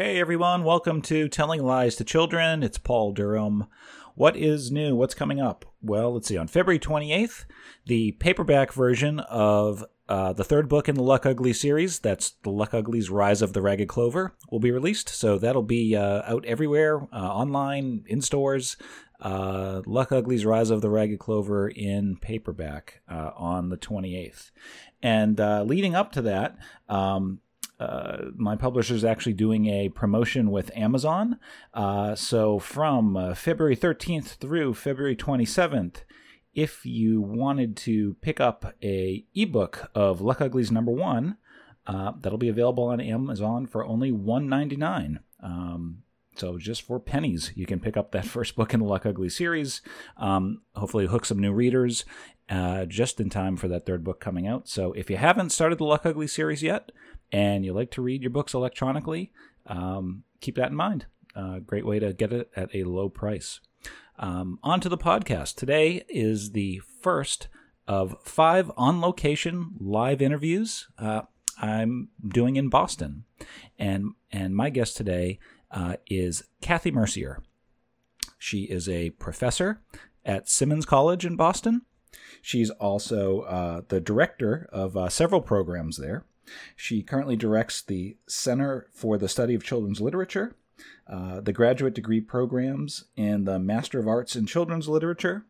Hey everyone, welcome to Telling Lies to Children. It's Paul Durham. What is new? What's coming up? Well, let's see. On February 28th, the paperback version of uh, the third book in the Luck Ugly series, that's The Luck Uglies Rise of the Ragged Clover, will be released. So that'll be uh, out everywhere, uh, online, in stores. Uh, Luck Uglies Rise of the Ragged Clover in paperback uh, on the 28th. And uh, leading up to that, um, uh, my publisher is actually doing a promotion with Amazon. Uh, so from uh, February 13th through February 27th, if you wanted to pick up a ebook of Luck Uglies number one, uh, that'll be available on Amazon for only $1.99. Um, so just for pennies, you can pick up that first book in the Luck Ugly series. Um, hopefully, hook some new readers uh, just in time for that third book coming out. So if you haven't started the Luck Ugly series yet, and you like to read your books electronically, um, keep that in mind. Uh, great way to get it at a low price. Um, on to the podcast. Today is the first of five on location live interviews uh, I'm doing in Boston. And, and my guest today uh, is Kathy Mercier. She is a professor at Simmons College in Boston. She's also uh, the director of uh, several programs there. She currently directs the Center for the Study of Children's Literature, uh, the graduate degree programs in the Master of Arts in Children's Literature,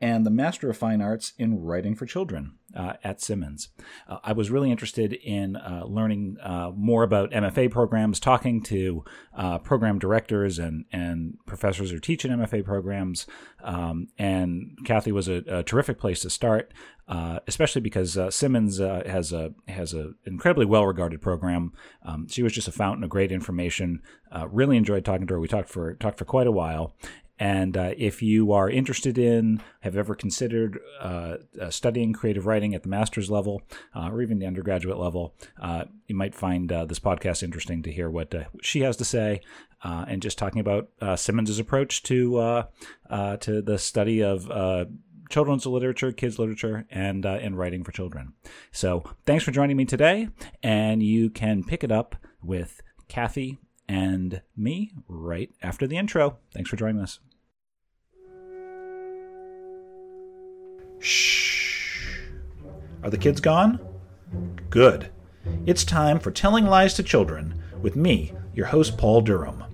and the Master of Fine Arts in Writing for Children uh, at Simmons. Uh, I was really interested in uh, learning uh, more about MFA programs, talking to uh, program directors and, and professors who teach in MFA programs. Um, and Kathy was a, a, terrific place to start, uh, especially because Simmons has a has an incredibly well regarded program. Um, she was just a fountain of great information. really enjoyed talking to her. We talked for talked for quite a while, and uh, if you are interested in, have ever considered uh, uh, studying creative writing at the master's level uh, or even the undergraduate level, uh, you might find uh, this podcast interesting to hear what she has to say and just talking about Simmons's approach to to the study of children's literature, kids literature, and and writing for children. So thanks for joining me today, and you can pick it up with Kathy and me right after the intro. Thanks for joining us. Shh. Are the kids gone? Good. It's time for Telling Lies to Children with me, your host, Paul Durham.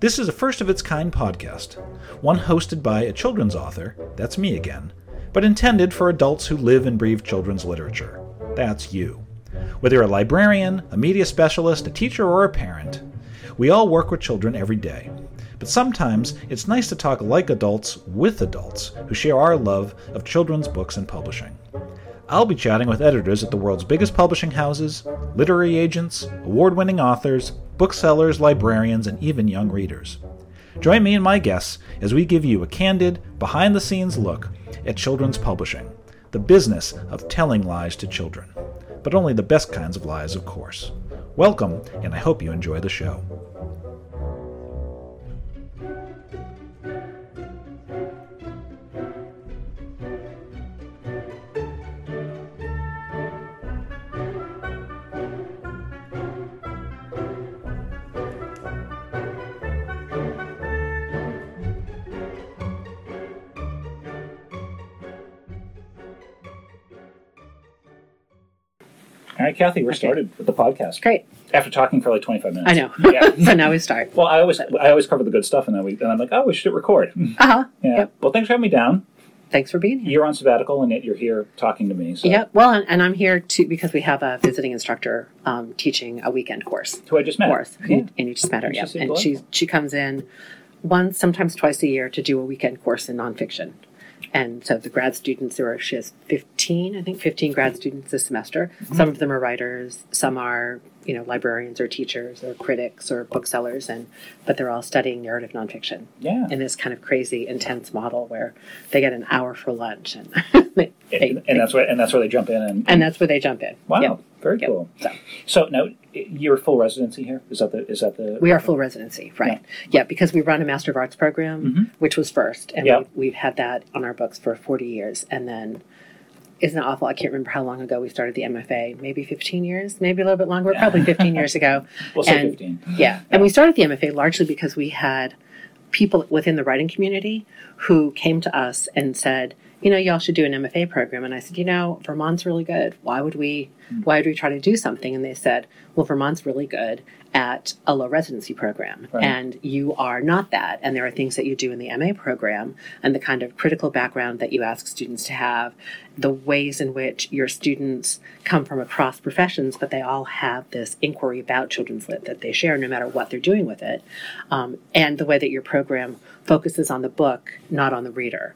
This is a first of its kind podcast, one hosted by a children's author, that's me again, but intended for adults who live and breathe children's literature. That's you. Whether you're a librarian, a media specialist, a teacher, or a parent, we all work with children every day. But sometimes it's nice to talk like adults with adults who share our love of children's books and publishing. I'll be chatting with editors at the world's biggest publishing houses, literary agents, award winning authors, booksellers, librarians, and even young readers. Join me and my guests as we give you a candid, behind the scenes look at children's publishing, the business of telling lies to children. But only the best kinds of lies, of course. Welcome, and I hope you enjoy the show. All right, Kathy, we're okay. started with the podcast. Great. After talking for like 25 minutes. I know. Yeah. so now we start. Well, I always I always cover the good stuff, and then we and I'm like, oh, we should record. Uh huh. Yeah. Yep. Well, thanks for having me down. Thanks for being here. You're on sabbatical, and yet you're here talking to me. So. Yeah. Well, and, and, I'm here too because we have a visiting instructor um, teaching a weekend course. Who I just met. Course. Yeah. And, and you just met her. Yeah. And she she comes in once, sometimes twice a year to do a weekend course in nonfiction. And so the grad students, there are, she has 15, I think 15 grad students this semester. Mm-hmm. Some of them are writers, some are, you know, librarians or teachers or critics or booksellers, and but they're all studying narrative nonfiction. Yeah. In this kind of crazy, intense model where they get an hour for lunch and they, and, and that's where and that's where they jump in and, and, and that's where they jump in. Wow. Yep. Very yep. cool. So, so now you're full residency here. Is that the is that the? We are full residency, right? Yeah, yeah because we run a Master of Arts program, mm-hmm. which was first, and yep. we, we've had that on our books for 40 years, and then isn't it awful. I can't remember how long ago we started the MFA. Maybe 15 years, maybe a little bit longer. Probably 15 years ago. we'll say 15. Yeah, and we started the MFA largely because we had people within the writing community who came to us and said, you know, y'all should do an MFA program. And I said, you know, Vermont's really good. Why would we, why would we try to do something? And they said, well, Vermont's really good at a low residency program. Right. And you are not that. And there are things that you do in the MA program and the kind of critical background that you ask students to have, the ways in which your students come from across professions, but they all have this inquiry about children's lit that they share no matter what they're doing with it. Um, and the way that your program focuses on the book, not on the reader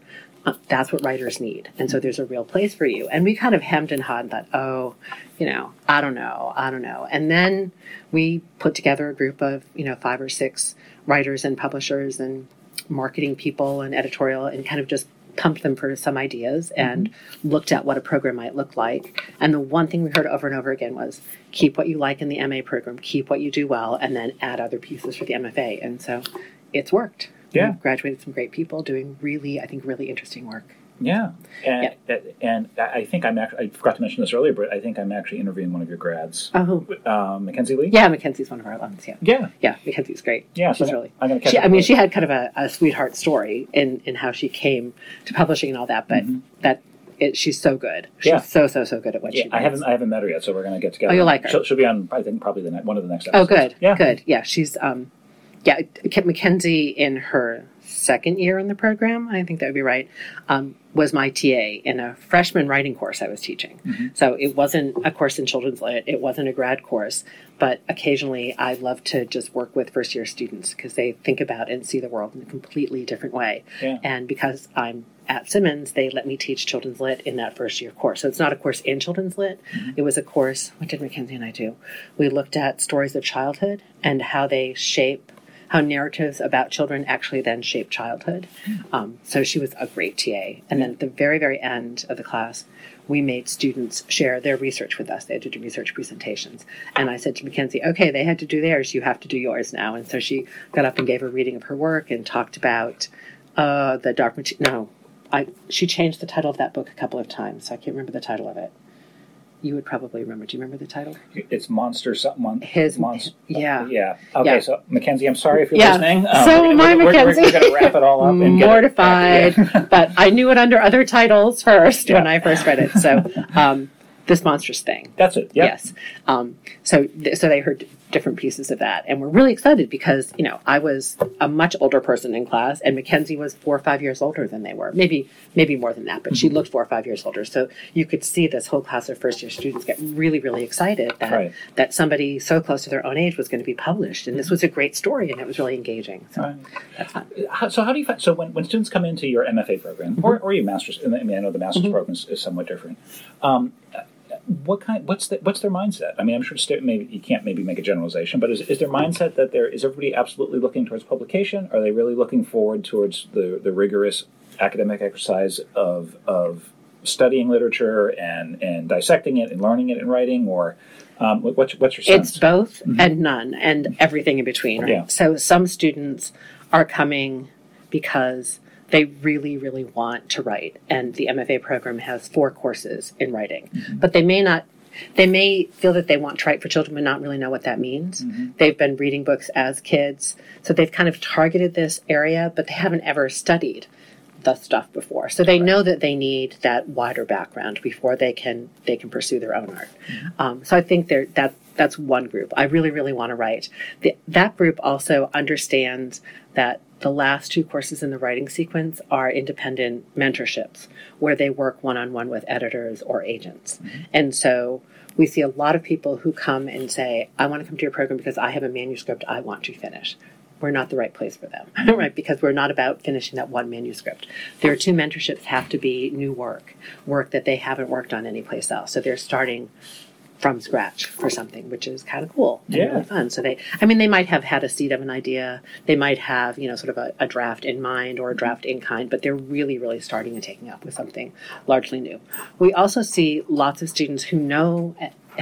that's what writers need. And so there's a real place for you. And we kind of hemmed and hawed and thought, oh, you know, I don't know, I don't know. And then we put together a group of, you know, five or six writers and publishers and marketing people and editorial and kind of just pumped them for some ideas and mm-hmm. looked at what a program might look like. And the one thing we heard over and over again was keep what you like in the MA program, keep what you do well, and then add other pieces for the MFA. And so it's worked yeah. graduated some great people doing really, I think, really interesting work. Yeah, and yeah. and I think I'm actually I forgot to mention this earlier, but I think I'm actually interviewing one of your grads. Oh, um, Mackenzi Lee. Yeah, Mackenzi's one of our alums. Yeah, yeah, yeah. Mackenzi's great. Yeah, she's so really. I'm gonna catch she, I mean, she had kind of a, a, sweetheart story in in how she came to publishing and all that, but mm-hmm. that it, she's so good. She's yeah. so so so good at what yeah, she. I haven't I haven't met her yet, so we're gonna get together. Oh, you'll like her. She'll, she'll be on. I think probably the next, one of the next. Episodes. Oh, good. Yeah, good. Yeah, she's um, yeah, Kit Mackenzi in her second year in the program, I think that would be right, um, was my TA in a freshman writing course I was teaching. Mm-hmm. So it wasn't a course in children's lit, it wasn't a grad course, but occasionally I love to just work with first year students because they think about and see the world in a completely different way. Yeah. And because I'm at Simmons, they let me teach children's lit in that first year course. So it's not a course in children's lit. Mm-hmm. It was a course. What did Mackenzi and I do? We looked at stories of childhood and how they shape how narratives about children actually then shape childhood. Um, so she was a great TA. And then at the very, very end of the class, we made students share their research with us. They had to do research presentations. And I said to Mackenzi, okay, they had to do theirs. You have to do yours now. And so she got up and gave a reading of her work and talked about uh, the dark material. No, I, she changed the title of that book a couple of times. So I can't remember the title of it you would probably remember. Do you remember the title? It's Monster something. Mon- His Monster. Yeah. Yeah. Okay. Yeah. So Mackenzi, I'm sorry if you're yeah. listening. Um, so my we're, Mackenzi. We're, we're going to wrap it all up. And Mortified, but I knew it under other titles first yeah. when I first read it. So. Um, this monstrous thing. That's it. Yep. Yes. Um, so, th- so they heard different pieces of that. And we're really excited because, you know, I was a much older person in class and Mackenzi was four or five years older than they were. Maybe, maybe more than that, but she mm-hmm. looked four or five years older. So you could see this whole class of first year students get really, really excited that, right. that somebody so close to their own age was going to be published. And this was a great story and it was really engaging. So right. that's fun. So how do you find, so when, when students come into your MFA program mm-hmm. or, or your master's, I mean, I know the master's mm-hmm. program is, is somewhat different. Um, what kind what's the, what's their mindset i mean i'm sure maybe you can't maybe make a generalization but is, is their mindset that there is everybody absolutely looking towards publication are they really looking forward towards the, the rigorous academic exercise of of studying literature and and dissecting it and learning it and writing or um, what's what's your sense? It's both mm-hmm. and none and everything in between. Right? Yeah. So some students are coming because they really, really want to write. And the MFA program has four courses in writing, mm-hmm. but they may not. They may feel that they want to write for children, but not really know what that means. Mm-hmm. They've been reading books as kids, so they've kind of targeted this area, but they haven't ever studied the stuff before. So they right. know that they need that wider background before they can they can pursue their own art. Mm-hmm. Um, so I think that that's one group. I really really want to write. The, that group also understands that the last two courses in the writing sequence are independent mentorships where they work one on one with editors or agents. Mm-hmm. And so we see a lot of people who come and say, I want to come to your program because I have a manuscript I want to finish. We're not the right place for them, right? Because we're not about finishing that one manuscript. Their two mentorships have to be new work, work that they haven't worked on anyplace else. So they're starting from scratch for something, which is kind of cool and yeah. really fun. So they, I mean, they might have had a seed of an idea. They might have, you know, sort of a, a, draft in mind or a draft in kind, but they're really, really starting and taking up with something largely new. We also see lots of students who know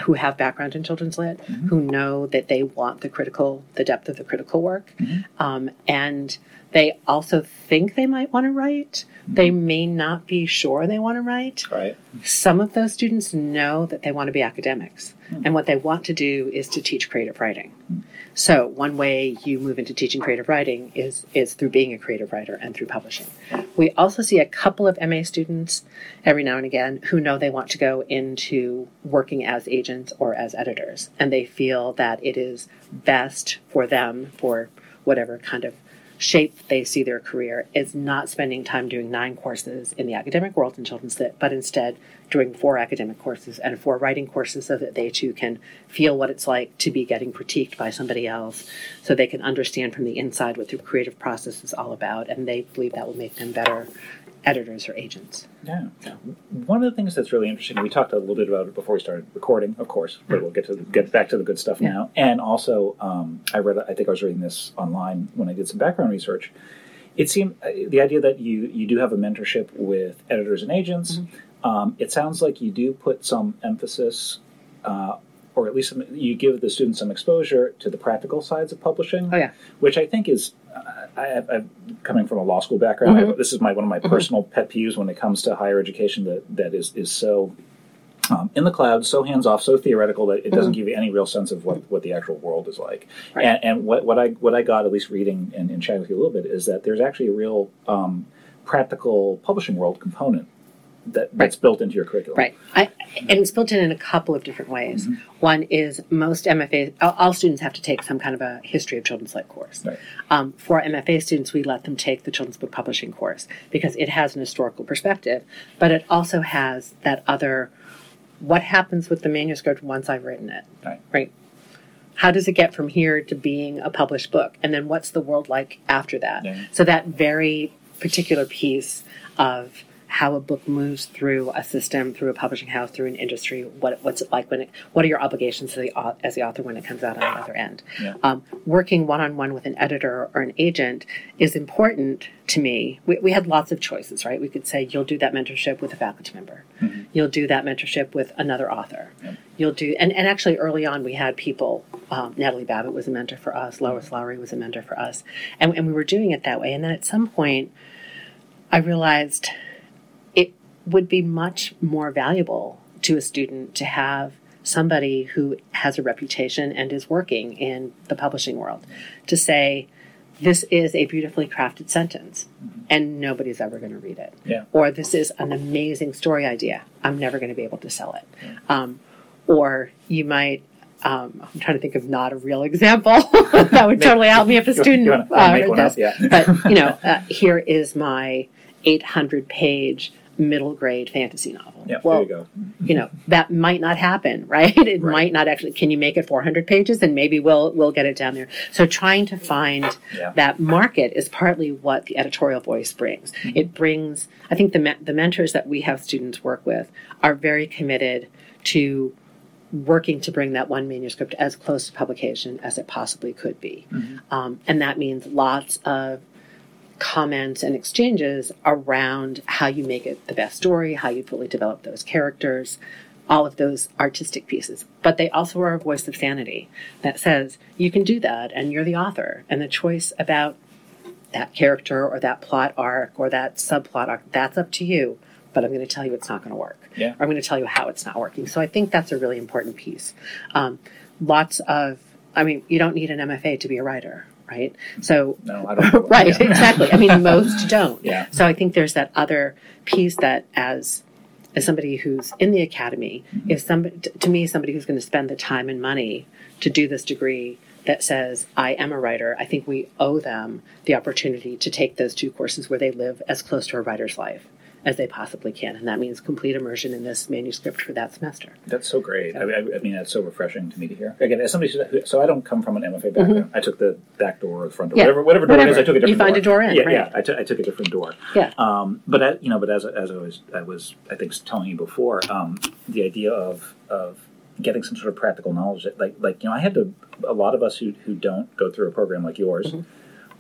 who have background in children's lit, mm-hmm. who know that they want the critical, the depth of the critical work, mm-hmm. um, and they also think they might want to write. Mm-hmm. They may not be sure they want to write. Right. Some of those students know that they want to be academics, mm-hmm. and what they want to do is to teach creative writing. Mm-hmm. So one way you move into teaching creative writing is is through being a creative writer and through publishing. We also see a couple of MA students every now and again who know they want to go into working as agents or as editors, and they feel that it is best for them for whatever kind of shape they see their career is not spending time doing nine courses in the academic world in children's lit, but instead doing four academic courses and four writing courses so that they too can feel what it's like to be getting critiqued by somebody else, so they can understand from the inside what the creative process is all about, and they believe that will make them better editors or agents. Yeah. One of the things that's really interesting, we talked a little bit about it before we started recording, of course, but we'll get to get back to the good stuff yeah. now. And also, um, I read, I think I was reading this online when I did some background research. It seemed uh, the idea that you you do have a mentorship with editors and agents. Mm-hmm. Um, it sounds like you do put some emphasis uh, or at least some, you give the students some exposure to the practical sides of publishing. Oh yeah, which I think is, I, am coming from a law school background. Mm-hmm. I, this is my one of my mm-hmm. personal pet peeves when it comes to higher education that that is is so. Um, in the cloud, so hands off, so theoretical that it doesn't mm-hmm. give you any real sense of what, what the actual world is like. Right. And, and, what, what I what I got, at least reading and, and chatting with you a little bit, is that there's actually a real um, practical publishing world component that, that's right. built into your curriculum. Right. I, and it's built in in a couple of different ways. Mm-hmm. One is most MFA, all students have to take some kind of a history of children's lit course. Right. Um, for MFA students, we let them take the children's book publishing course because it has an historical perspective, but it also has that other what happens with the manuscript once I've written it. Right. Right. How does it get from here to being a published book? And then what's the world like after that? Yeah. So that very particular piece of how a book moves through a system, through a publishing house, through an industry. What what's it like when it? What are your obligations the, as the author when it comes out on the other end? Yeah. Um, working one on one with an editor or an agent is important to me. We, we, had lots of choices, right? We could say you'll do that mentorship with a faculty member, mm-hmm. you'll do that mentorship with another author, yeah. you'll do, and, and actually early on we had people. Um, Natalie Babbitt was a mentor for us. Lois Lowry was a mentor for us, and, and we were doing it that way. And then at some point, I realized would be much more valuable to a student to have somebody who has a reputation and is working in the publishing world to say, this is a beautifully crafted sentence mm-hmm. and nobody's ever going to read it. Yeah. Or this is an amazing story idea. I'm never going to be able to sell it. Yeah. Um, or you might, um, I'm trying to think of not a real example that would totally help me if a student uh, heard this. Yeah. but, you know, uh, here is my 800 page middle grade fantasy novel. Yeah, well, there you go. you know that might not happen, right? It right. might not actually. Can you make it 400 pages, and maybe we'll we'll get it down there. So trying to find yeah. that market is partly what the editorial voice brings. Mm-hmm. It brings. I think the the mentors that we have students work with are very committed to working to bring that one manuscript as close to publication as it possibly could be. Mm-hmm. Um, and that means lots of comments and exchanges around how you make it the best story, how you fully develop those characters, all of those artistic pieces. But they also are a voice of sanity that says you can do that and you're the author. And the choice about that character or that plot arc or that subplot arc, that's up to you. But I'm going to tell you it's not going to work. Yeah. Or I'm going to tell you how it's not working. So I think that's a really important piece. Um, lots of, I mean, you don't need an MFA to be a writer, right? So no, I don't. right, yeah. exactly. I mean, most don't. Yeah. So I think there's that other piece that as as somebody who's in the academy, mm-hmm. if somebody to me somebody who's going to spend the time and money to do this degree that says I am a writer, I think we owe them the opportunity to take those two courses where they live as close to a writer's life as they possibly can, and that means complete immersion in this manuscript for that semester. That's so great. So, I, I, mean, that's so refreshing to me to hear. Again, as somebody, who, so I don't come from an MFA background. Mm-hmm. I took the back door or the front door, yeah. whatever, whatever door whatever. it is. I took a different. You find door. a door in, yeah, right. yeah. I, t- I took a different door. Yeah. Um, but I, you know, but as as I was, I was, I think, telling you before, um, the idea of of getting some sort of practical knowledge, that, like like you know, I had to. A lot of us who who don't go through a program like yours. Mm-hmm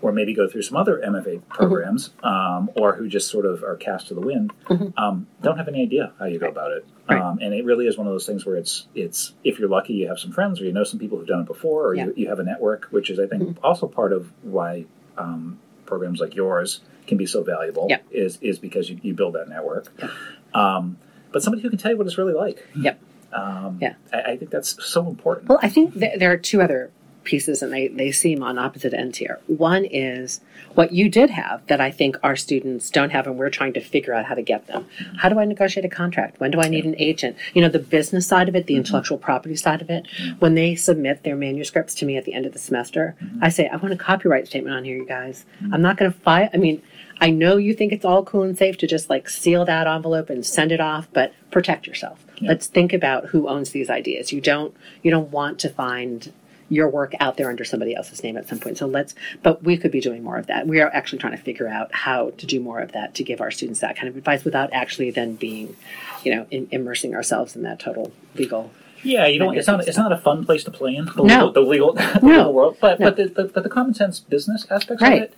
or maybe go through some other MFA programs, mm-hmm. um, or who just sort of are cast to the wind, mm-hmm. um, don't have any idea how you go about it. Right. Um, and it really is one of those things where it's it's if you're lucky, you have some friends, or you know some people who've done it before, or yeah. you, you, have a network, which is I think mm-hmm. also part of why um, programs like yours can be so valuable. Yep. Is is because you, you build that network. Yep. Um, but somebody who can tell you what it's really like. Yep. Um, yeah. I, I, think that's so important. Well, I think th- there are two other pieces and they, they seem on opposite ends here. One is what you did have that I think our students don't have and we're trying to figure out how to get them. How do I negotiate a contract? When do I need an agent? You know, the business side of it, the mm-hmm. intellectual property side of it. When they submit their manuscripts to me at the end of the semester, mm-hmm. I say, I want a copyright statement on here, you guys. Mm-hmm. I'm not going to file. I mean, I know you think it's all cool and safe to just like seal that envelope and send it off, but protect yourself. Yeah. Let's think about who owns these ideas. You don't you don't want to find your work out there under somebody else's name at some point. So let's, but we could be doing more of that. We are actually trying to figure out how to do more of that to give our students that kind of advice without actually then being, you know, in, immersing ourselves in that total legal. Yeah, you know, it's not it's not a fun place to play in the, no. legal, the legal, the no. legal world, but no. but the, the, but the common sense business aspects right. of it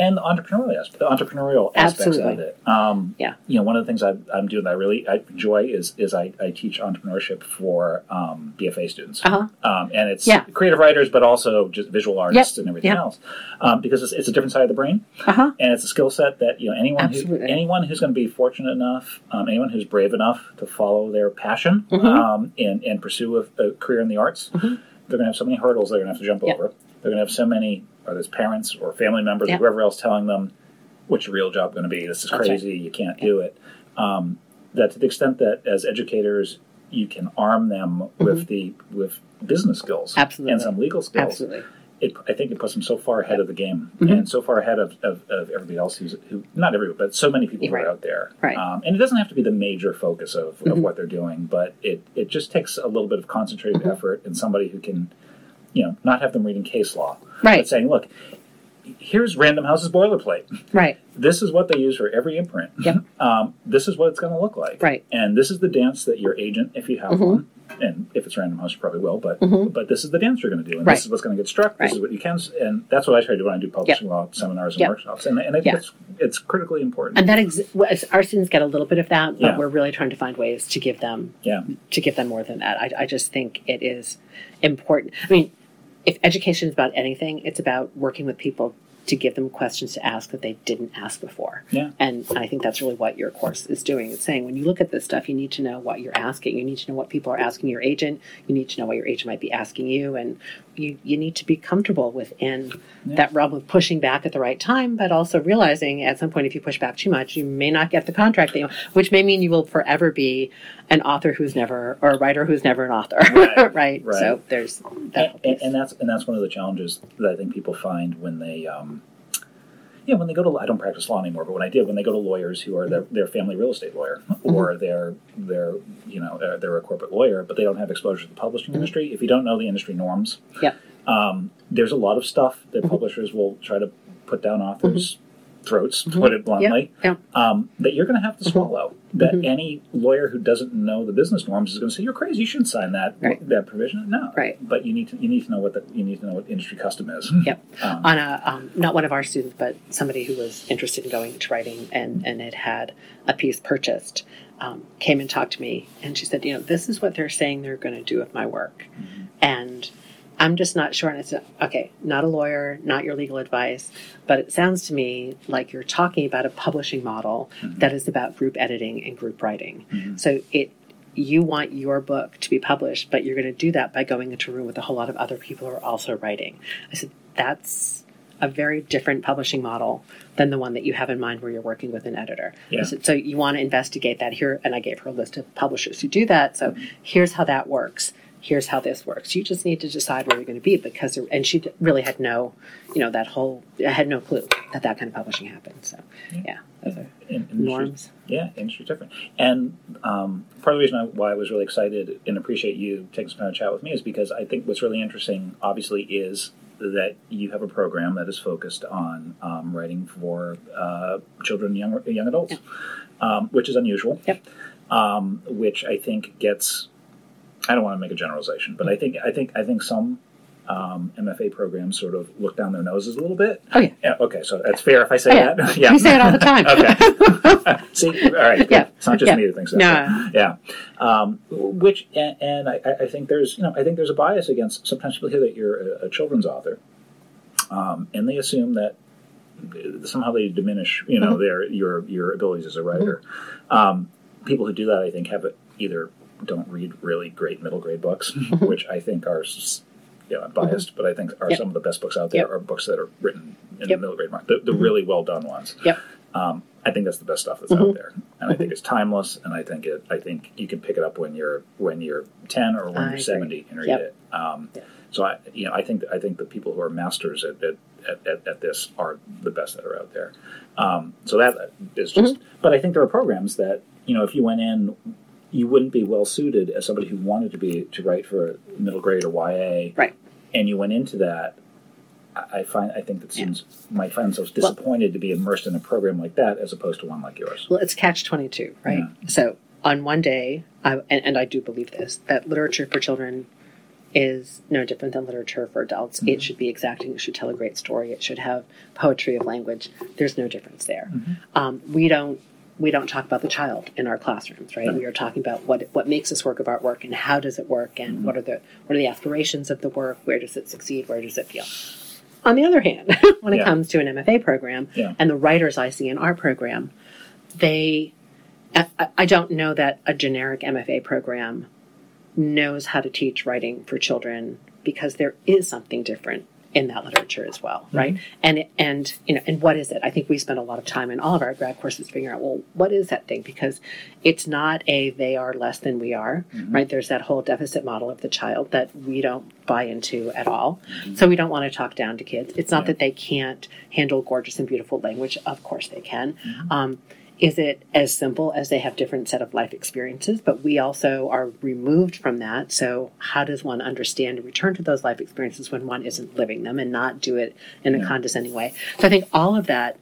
and the entrepreneurial aspect, the entrepreneurial aspects Absolutely. of it. Um, yeah, you know, one of the things I, am doing that I really I enjoy is is I, I teach entrepreneurship for um, BFA students, uh-huh. um, and it's yeah. creative writers, but also just visual artists yep. and everything yep. else, um, because it's, it's, a different side of the brain, uh-huh. and it's a skill set that you know anyone who, anyone who's going to be fortunate enough, um, anyone who's brave enough to follow their passion mm-hmm. Um, and and pursue a, a, career in the arts, mm-hmm. they're going to have so many hurdles they're going to have to jump yep. over. They're going to have so many, whether it's parents or family members or whoever else telling them what's your real job going to be? This is crazy. Right. You can't yeah. do it. Um, that to the extent that as educators you can arm them mm-hmm. with the with business skills Absolutely. and some legal skills. Absolutely. It, I think it puts them so far ahead yeah. of the game mm-hmm. and so far ahead of, of, of, everybody else who's who not everybody but so many people who are out there right. Um, and it doesn't have to be the major focus of, mm-hmm. of what they're doing but it, it just takes a little bit of concentrated mm-hmm. effort and somebody who can you know not have them reading case law right but saying look here's Random House's boilerplate. Right. This is what they use for every imprint. Yep. Um, this is what it's going to look like. Right. And this is the dance that your agent, if you have mm-hmm. one, and if it's Random House, you probably will, but mm-hmm. but this is the dance you're going to do, and right. this is what's going to get struck. This right. is what you can, and that's what I try to do when I do publishing yep. law seminars and yep. workshops, and, and I think yeah. it's it's critically important. And that ex- our students get a little bit of that, but yeah. we're really trying to find ways to give them yeah. to give them more than that. I, I just think it is important. I mean, if education is about anything, it's about working with people to give them questions to ask that they didn't ask before. Yeah. And I think that's really what your course is doing. It's saying when you look at this stuff, you need to know what you're asking. You need to know what people are asking your agent. You need to know what your agent might be asking you. And you, you need to be comfortable within yeah. that realm of pushing back at the right time, but also realizing at some point if you push back too much, you may not get the contract that you which may mean you will forever be an author who's never or a writer who's never an author. Right. right? right. So there's that and, and, and, that's and that's one of the challenges that I think people find when they um, yeah, when they go to I don't practice law anymore, but when I did, when they go to lawyers who are their, their family real estate lawyer, mm-hmm. or they're they're you know uh, they're a corporate lawyer, but they don't have exposure to the publishing mm-hmm. industry. If you don't know the industry norms, yeah, um, there's a lot of stuff that mm-hmm. publishers will try to put down authors' throats, to put it bluntly, yeah. Um, that you're going to have to swallow. That any lawyer who doesn't know the business norms is going to say, "You're crazy. You shouldn't sign that right. that provision." No, right. But you need to you need to know what the, you need to know what industry custom is. Yep. Um, On a um, not one of our students, but somebody who was interested in going into writing and and had had a piece purchased. Um, came and talked to me, and she said, "You know, this is what they're saying they're going to do with my work," mm-hmm. and I'm just not sure. And it's okay, not a lawyer, not your legal advice, but it sounds to me like you're talking about a publishing model mm-hmm. that is about group editing and group writing. Mm-hmm. So it you want your book to be published, but you're going to do that by going into a room with a whole lot of other people who are also writing. I said that's a very different publishing model than the one that you have in mind where you're working with an editor. Yeah. So, so you want to investigate that here, and I gave her a list of publishers who do that. So mm-hmm. here's how that works here's how this works. You just need to decide where you're going to be because, and she really had no, you know, that whole, I had no clue that that kind of publishing happened. So, yeah, yeah. In, norms. Yeah, industry's different. And um, part of the reason I, why I was really excited and appreciate you taking some time to chat with me is because I think what's really interesting, obviously, is that you have a program that is focused on um, writing for uh, children, young young adults, yeah. um, which is unusual. Yep. Um, which I think gets I don't want to make a generalization, but I think I think I think some um, MFA programs sort of look down their noses a little bit. Oh yeah. yeah okay, so that's fair if I say oh, yeah. that. yeah, you say it all the time. okay. See, all right. Yeah, it's not just yeah. me that thinks that. No. Yeah. Um, which and, and I, I, think there's you know I think there's a bias against sometimes people hear that you're a, a children's author, um, and they assume that somehow they diminish you know mm-hmm. their your your abilities as a writer. Mm-hmm. Um, people who do that, I think, have it either don't read really great middle grade books, mm-hmm. which I think are you know, I'm biased, mm-hmm. but I think are yep. some of the best books out there yep. are books that are written in yep. the middle grade mark, the, the mm-hmm. really well done ones. Yep. Um, I think that's the best stuff that's mm-hmm. out there, and I think it's timeless. And I think it. I think you can pick it up when you're when you're ten or when I you're agree. seventy and read it. Um, So I, you know, I think I think the people who are masters at, at at, at, this are the best that are out there. Um, so that is just. Mm-hmm. But I think there are programs that you know if you went in you wouldn't be well suited as somebody who wanted to be to write for middle grade or YA, right? And you went into that. I find I think that students yeah. might find themselves disappointed well, to be immersed in a program like that as opposed to one like yours. Well, it's catch twenty two, right? Yeah. So on one day, I, and, and, I do believe this that literature for children is no different than literature for adults. Mm-hmm. It should be exacting. It should tell a great story. It should have poetry of language. There's no difference there. Mm-hmm. Um, we don't we don't talk about the child in our classrooms, right? We are talking about what what makes this work of art work and how does it work and mm-hmm. what are the what are the aspirations of the work? Where does it succeed? Where does it feel? On the other hand, when yeah. it comes to an MFA program yeah. and the writers I see in our program, they I, I don't know that a generic MFA program knows how to teach writing for children because there is something different in that literature as well, mm-hmm. right? And and you know, and what is it? I think we spend a lot of time in all of our grad courses figuring out, well, what is that thing? Because it's not a they are less than we are, mm-hmm. right? There's that whole deficit model of the child that we don't buy into at all. Mm-hmm. So we don't want to talk down to kids. It's not yeah. that they can't handle gorgeous and beautiful language. Of course they can. Mm-hmm. Um, is it as simple as they have different set of life experiences but we also are removed from that. So how does one understand and return to those life experiences when one isn't living them and not do it in a yeah. condescending way? So i think all of that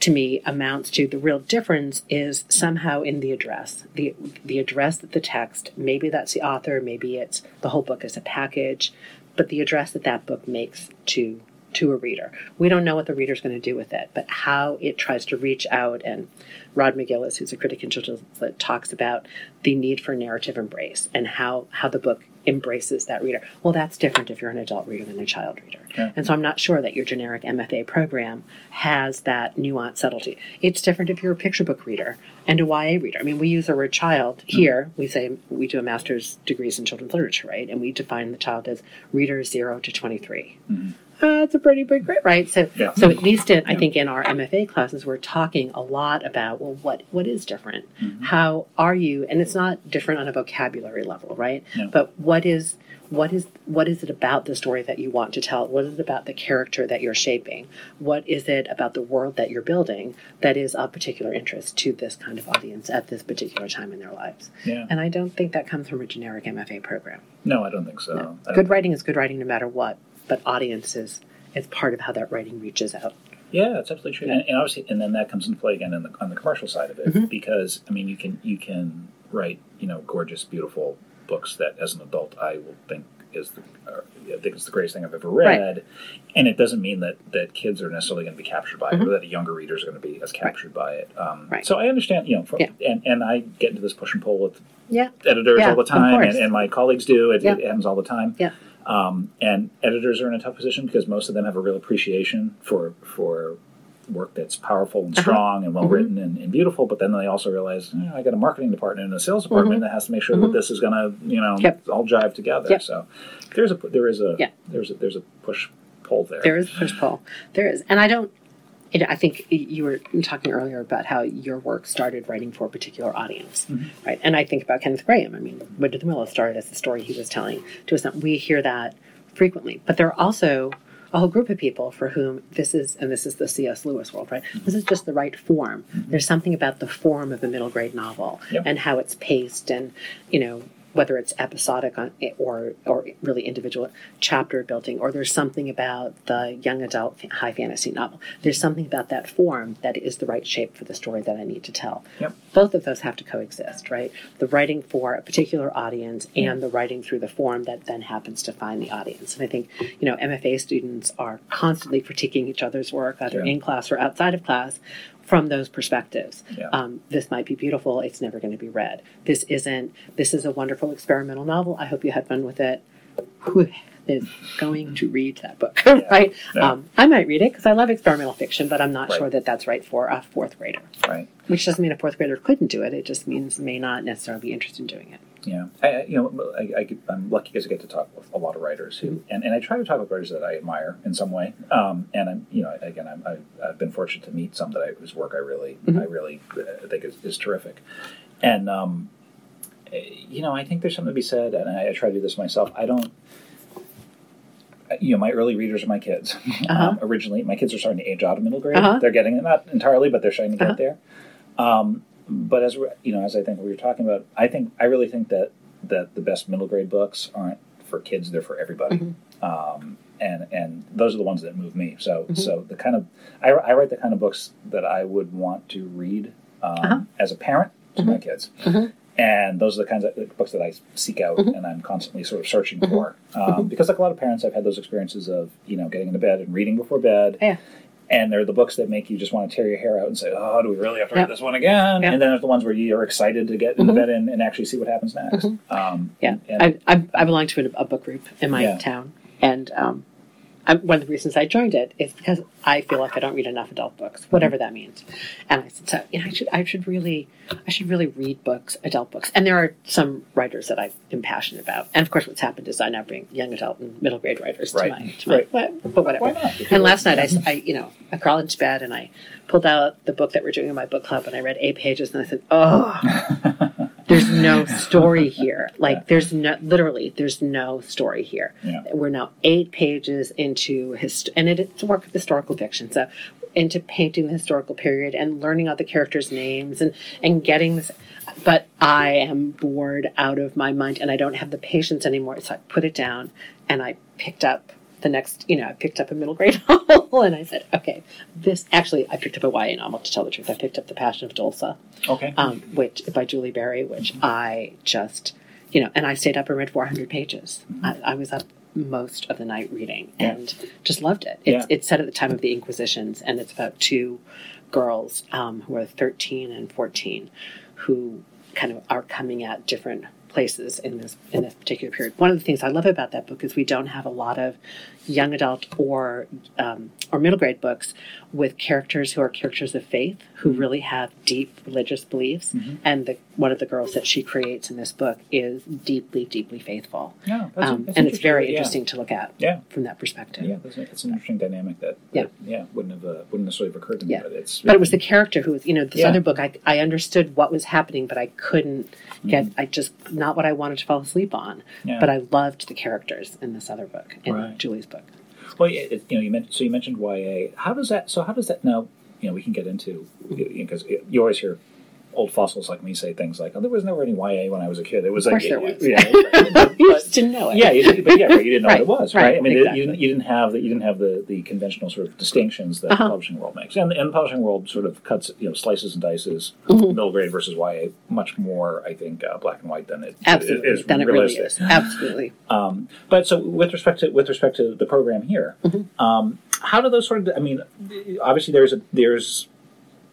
to me amounts to the real difference is somehow in the address. The the address of the text maybe that's the author maybe it's the whole book as a package but the address that that book makes to to a reader. We don't know what the reader's going to do with it, but how it tries to reach out. And Rod McGillis, who's a critic in children's lit, talks about the need for narrative embrace and how, how the book embraces that reader. Well, that's different if you're an adult reader than a child reader. Yeah. And so I'm not sure that your generic MFA program has that nuance subtlety. It's different if you're a picture book reader and a YA reader. I mean, we use the word child mm-hmm. here. Mm-hmm. We say we do a master's degrees in children's literature, right? And we define the child as readers 0 to 23. Mm-hmm that's a pretty big grade, right? So, yeah. so at least in, I think in our MFA classes, we're talking a lot about well, what what is different? Mm-hmm. How are you? And it's not different on a vocabulary level, right? But what is what is what is it about the story that you want to tell? What is it about the character that you're shaping? What is it about the world that you're building that is of particular interest to this kind of audience at this particular time in their lives? Yeah. And I don't think that comes from a generic MFA program. No, I don't think so. No. Good writing is good writing no matter what but audiences is part of how that writing reaches out. Yeah, that's absolutely true. And, and, obviously, and then that comes into play again the, on the commercial side of it, mm-hmm. because I mean, you can you can write you know gorgeous, beautiful books that as an adult I will think is the I think it's the greatest thing I've ever read, right. and it doesn't mean that that kids are necessarily going to be captured by mm-hmm. it, or that a younger readers are going to be as captured right. by it. Um, right. So I understand, you know, from, yeah. and and I get into this push and pull with yeah. editors yeah, all the time, and, and, my colleagues do. It, it happens all the time. Yeah. Um, and editors are in a tough position because most of them have a real appreciation for for work that's powerful and uh-huh. strong uh-huh. and well written mm-hmm. and, and, beautiful. But then they also realize I got a marketing department and a sales department mm-hmm. that has to make sure that mm-hmm. this is going to you know yep. all jive together. Yep. So there's a there is a yeah. there's a there's a push pull there. There is push pull. There is, and I don't it, I think you were talking earlier about how your work started writing for a particular audience, mm-hmm. right? And I think about Kenneth Grahame. I mean, Wind of the Willows started as the story he was telling to us. We hear that frequently, but there are also a whole group of people for whom this is, and this is the C.S. Lewis world, right? Mm-hmm. This is just the right form. Mm-hmm. There's something about the form of a middle grade novel yep. and how it's paced, and you know, whether it's episodic on, or or really individual chapter building, or there's something about the young adult high fantasy novel. There's something about that form that is the right shape for the story that I need to tell. Yep. Both of those have to coexist, right? The writing for a particular audience and the writing through the form that then happens to find the audience. And I think you know MFA students are constantly critiquing each other's work, either yeah. in class or outside of class, from those perspectives. Yeah. Um, this might be beautiful. It's never going to be read. This isn't. This is a wonderful experimental novel. I hope you had fun with it. Who is going to read that book, yeah. right? Yeah. Um, I might read it because I love experimental fiction, but I'm not right. sure that that's right for a fourth grader. Right. Which doesn't mean a fourth grader couldn't do it. It just means may not necessarily be interested in doing it. Yeah, I, you know, I, am lucky because I get to talk with a lot of writers who, mm-hmm. and, and I try to talk with writers that I admire in some way. Um, and I'm, you know, again, I'm, I, have been fortunate to meet some that I, whose work I really, mm-hmm. I really uh, think is, is terrific. And um, you know, I think there's something to be said, and I, I try to do this myself. I don't you know, my early readers are my kids. Uh-huh. Um, originally, my kids are starting to age out of middle grade. Uh-huh. They're getting it, not entirely, but they're starting to uh-huh. get there. Um, but as you know, as I think we were talking about, I think I really think that that the best middle grade books aren't for kids; they're for everybody. Mm-hmm. Um, and and those are the ones that move me. So mm-hmm. so the kind of I, I, write the kind of books that I would want to read um, uh-huh. as a parent to my mm-hmm. kids. Mm-hmm. And those are the kinds of books that I seek out mm-hmm. and I'm constantly sort of searching for. Um, because, like a lot of parents, I've had those experiences of, you know, getting into bed and reading before bed. Yeah and they're the books that make you just want to tear your hair out and say, "Oh, do we really have to read this one again?" Yep. And then there's the ones where you are excited to get into mm-hmm. bed and, and, actually see what happens next. Mm-hmm. Um, yeah, and, I, I, I belong to a, a, book group in my yeah. town, and um, One of the reasons I joined it is because I feel like I don't read enough adult books, whatever that means. And I said, so you know, I should, I should really, I should really read books, adult books. And there are some writers that I am passionate about. And of course, what's happened is I now bring young adult and middle grade writers right. to my, to my right. but, but whatever. And last night, I, I, you know, I crawled into bed and I pulled out the book that we're doing in my book club, and I read eight pages, and I said, oh. there's no story here. Like there's no literally there's no story here. Yeah. We're now eight pages into hist and it's a work of historical fiction. So into painting the historical period and learning all the characters' names and and getting this. But I am bored out of my mind and I don't have the patience anymore. So I put it down and I picked up the next, you know, I picked up a middle grade novel and I said, okay, this actually, I picked up a YA novel to tell the truth. I picked up The Passion of Dolssa, okay, um, which by Julie Berry, which mm-hmm. I just, you know, and I stayed up and read 400 pages. Mm-hmm. I, I, was up most of the night reading and yeah. just loved it. It's, yeah. it's set at the time of the Inquisitions and it's about two girls um, who are 13 and 14 who kind of are coming at different places in this in this particular period. One of the things I love about that book is we don't have a lot of young adult or um, or middle grade books with characters who are characters of faith who mm-hmm. really have deep religious beliefs. Mm-hmm. And the, one of the girls that she creates in this book is deeply, deeply faithful. Yeah, that's, um, that's and it's very interesting to look at. Yeah. from that perspective. Yeah, it's an interesting dynamic that, yeah, that, yeah wouldn't have uh, wouldn't necessarily have occurred to me. Yeah. but it's but it was the character who was you know this yeah. other book I I understood what was happening, but I couldn't get mm-hmm. I just not what I wanted to fall asleep on. Yeah. But I loved the characters in this other book in right. Julie's book. Well, you know, you mentioned so you mentioned YA. How does that? So how does that now? You know, we can get into because you, know, you always hear old fossils like me say things like, "Oh, there was never any YA when I was a kid." It was of like, there was. Yeah, but, you just didn't know it. Yeah, you but yeah, right, you didn't know right, what it was, right? right I mean, exactly. you, didn't, you didn't have the you didn't have the, the conventional sort of distinctions that uh-huh. the publishing world makes, and, and the publishing world sort of cuts you know slices and dices mm-hmm. middle grade versus YA much more, I think, uh, black and white than it, Absolutely. it is than realistic. It really is. Absolutely. Um, but so with respect to with respect to the program here, mm-hmm. um, how do those sort of? I mean, obviously there's a there's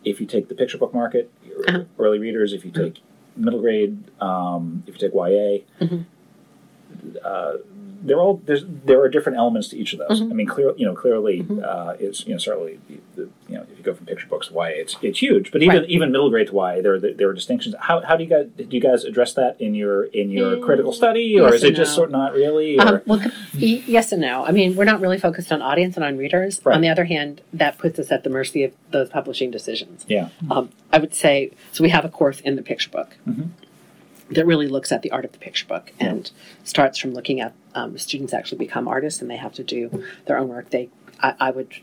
if you take the picture book market, uh-huh. early readers, if you take middle grade, um, if you take YA, mm-hmm. uh, they're all there's there are different elements to each of those. Mm-hmm. I mean, clear you know clearly mm-hmm. uh, it's you know certainly the, you know if you go from picture books to YA, it's it's huge. But even right. even middle grade to YA, there are, there are distinctions. How, how do you guys do you guys address that in your in your mm, critical study, or yes is it just sort of not really? Um, well, yes and no. I mean, we're not really focused on audience and on readers. Right. On the other hand, that puts us at the mercy of those publishing decisions. Yeah, um, I would say so. We have a course in the picture book. Mm-hmm that really looks at the art of the picture book and starts from looking at um, students actually become artists and they have to do their own work. They, I, I, would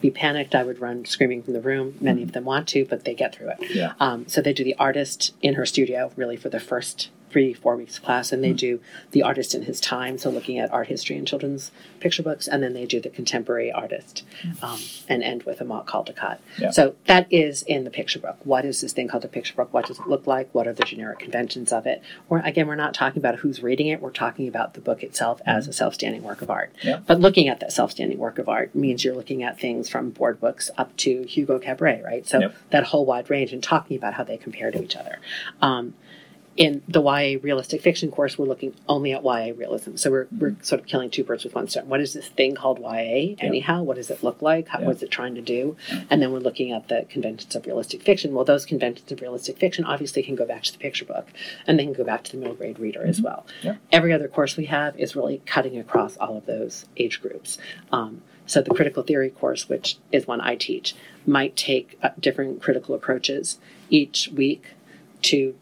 be panicked. I would run screaming from the room. Many of them want to, but they get through it. Yeah. Um, so they do the artist in her studio really for the first three, four weeks class, and they mm-hmm. do the artist in his time, so looking at art history and children's picture books, and then they do the contemporary artist, mm-hmm. um, and end with a mock Caldecott. Yeah. So that is in the picture book. What is this thing called a picture book? What does it look like? What are the generic conventions of it? Or again, we're not talking about who's reading it. We're talking about the book itself mm-hmm. as a self-standing work of art. Yeah. But looking at that self-standing work of art means you're looking at things from board books up to Hugo Cabret, right? So yep. that whole wide range and talking about how they compare to each other. Um, in the YA realistic fiction course, we're looking only at YA realism. So we're, mm-hmm. we're sort of killing two birds with one stone. What is this thing called YA anyhow? What does it look like? How, What is it trying to do? And then we're looking at the conventions of realistic fiction. Well, those conventions of realistic fiction obviously can go back to the picture book and they can go back to the middle grade reader mm-hmm. as well. Every other course we have is really cutting across all of those age groups. Um, so the critical theory course, which is one I teach, might take uh, different critical approaches each week to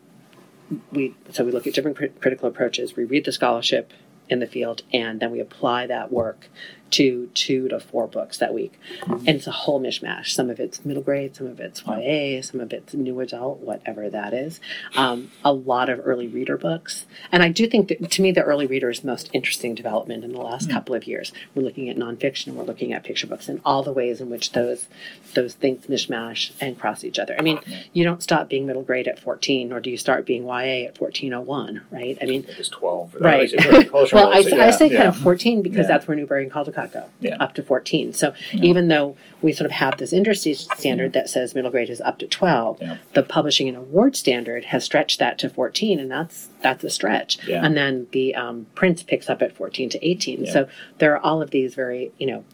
we so we look at different crit- critical approaches. We read the scholarship in the field, and then we apply that work to two to four books that week. And it's a whole mishmash. Some of it's middle grade, some of it's YA, some of it's new adult, whatever that is. Um, a lot of early reader books. And I do think that to me, the early reader is the most interesting development in the last mm. couple of years. We're looking at nonfiction, we're looking at picture books, and all the ways in which those those things mishmash and cross each other. I mean, you don't stop being middle grade at 14, nor do you start being YA at 1401, right? I mean, it's 12. Right. well, I, I, say yeah. kind of 14 because yeah. that's where Newbery and Caldecott go yeah. up to 14. So yeah. even though we sort of have this industry standard that says middle grade is up to 12, yeah. the publishing and award standard has stretched that to 14, and that's that's a stretch. And then the um, Printz picks up at 14 to 18. So there are all of these very, you know,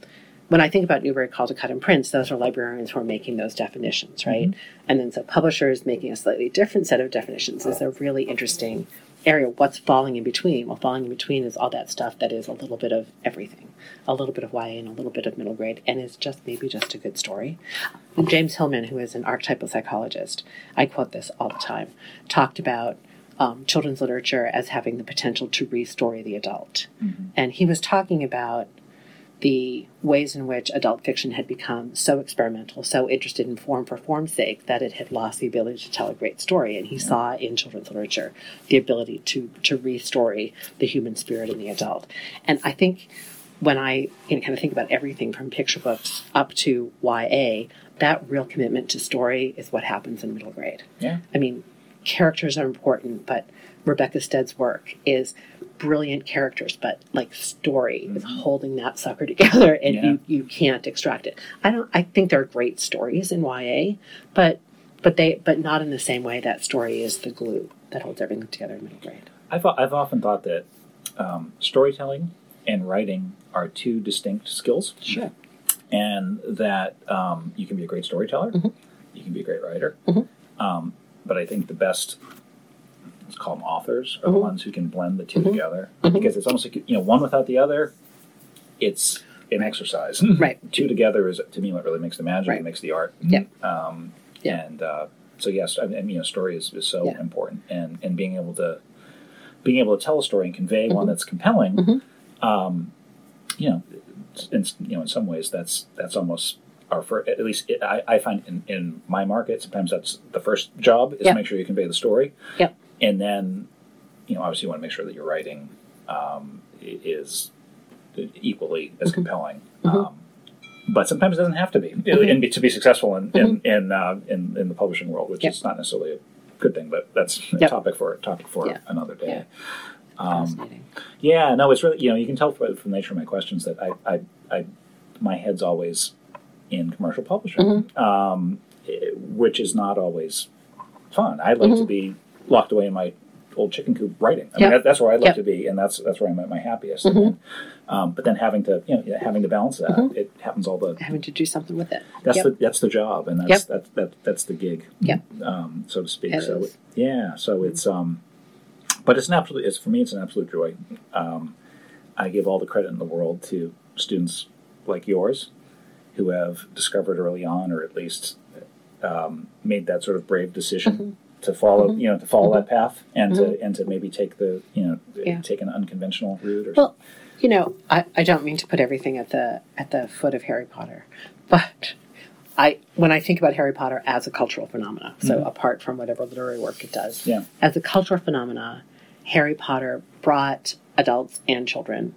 when I think about Newbery, Caldecott, and Printz, those are librarians who are making those definitions, right? Mm-hmm. And then so publishers making a slightly different set of definitions is a really interesting area. What's falling in between? Well, falling in between is all that stuff that is a little bit of everything, a little bit of YA and a little bit of middle grade, and is just maybe just a good story. James Hillman, who is an archetypal psychologist, I quote this all the time, talked about um, children's literature as having the potential to restory the adult, mm-hmm. and he was talking about the ways in which adult fiction had become so experimental, so interested in form for form's sake, that it had lost the ability to tell a great story. And he yeah. saw in children's literature the ability to to restory the human spirit in the adult. And I think when I you know, kind of think about everything from picture books up to YA, that real commitment to story is what happens in middle grade. Yeah. I mean, characters are important, but Rebecca Stead's work is brilliant characters, but like story mm-hmm. is holding that sucker together, and yeah. you you can't extract it. I don't. I think there are great stories in YA, but but they but not in the same way that story is the glue that holds everything together in middle grade. I've I've often thought that um, storytelling and writing are two distinct skills. Sure. And that um, you can be a great storyteller, mm-hmm. you can be a great writer, mm-hmm. um, but I think the best let's call them authors, are mm-hmm. the ones who can blend the 2 mm-hmm. together. Mm-hmm. Because it's almost like you know, one without the other, it's an exercise. Right. Two together is to me what really makes the magic, right. makes the art. Yeah. Um, yeah. And uh, so yes, I mean, you know, story is, is so yeah. important, and and being able to being able to tell a story and convey one mm-hmm. that's compelling. Mm-hmm. Um, you know, in, you know, in some ways, that's that's almost our first, at least it, I, I find in, in my market, sometimes that's the first job is yep. to make sure you convey the story. Yep and then you know obviously you want to make sure that your writing um, is equally as mm-hmm. compelling. Mm-hmm. Um, but sometimes it doesn't have to be, mm-hmm. to be successful in in mm-hmm. in, uh, in, in the publishing world, which yep. is not necessarily a good thing. But that's a yep. topic for topic for yeah. another day. Yeah. Um, yeah, no, it's really you know you can tell from, the nature of my questions that I, I, I my head's always in commercial publishing, mm-hmm. um, which is not always fun. I'd like to mm-hmm. be locked away in my old chicken coop writing. I yep. mean, that's where I'd like yep. to be, and that's that's where I'm at my happiest. Mm-hmm. um, but then having to, you know, having to balance that, mm-hmm. it happens all the having to do something with it. That's yep. the that's the job, and that's that, that that's the gig, yeah, um, so to speak. It so it, yeah, so it's um, but it's an absolute. It's for me, it's an absolute joy. Um, I give all the credit in the world to students like yours, who have discovered early on, or at least um, made that sort of brave decision. To follow, mm-hmm. you know, to follow mm-hmm. that path and mm-hmm. to and to maybe take the, you know, yeah. take an unconventional route. Or well, you know, I, I don't mean to put everything at the at the foot of Harry Potter, but I when I think about Harry Potter as a cultural phenomena, so mm-hmm. apart from whatever literary work it does, yeah. as a cultural phenomena, Harry Potter brought adults and children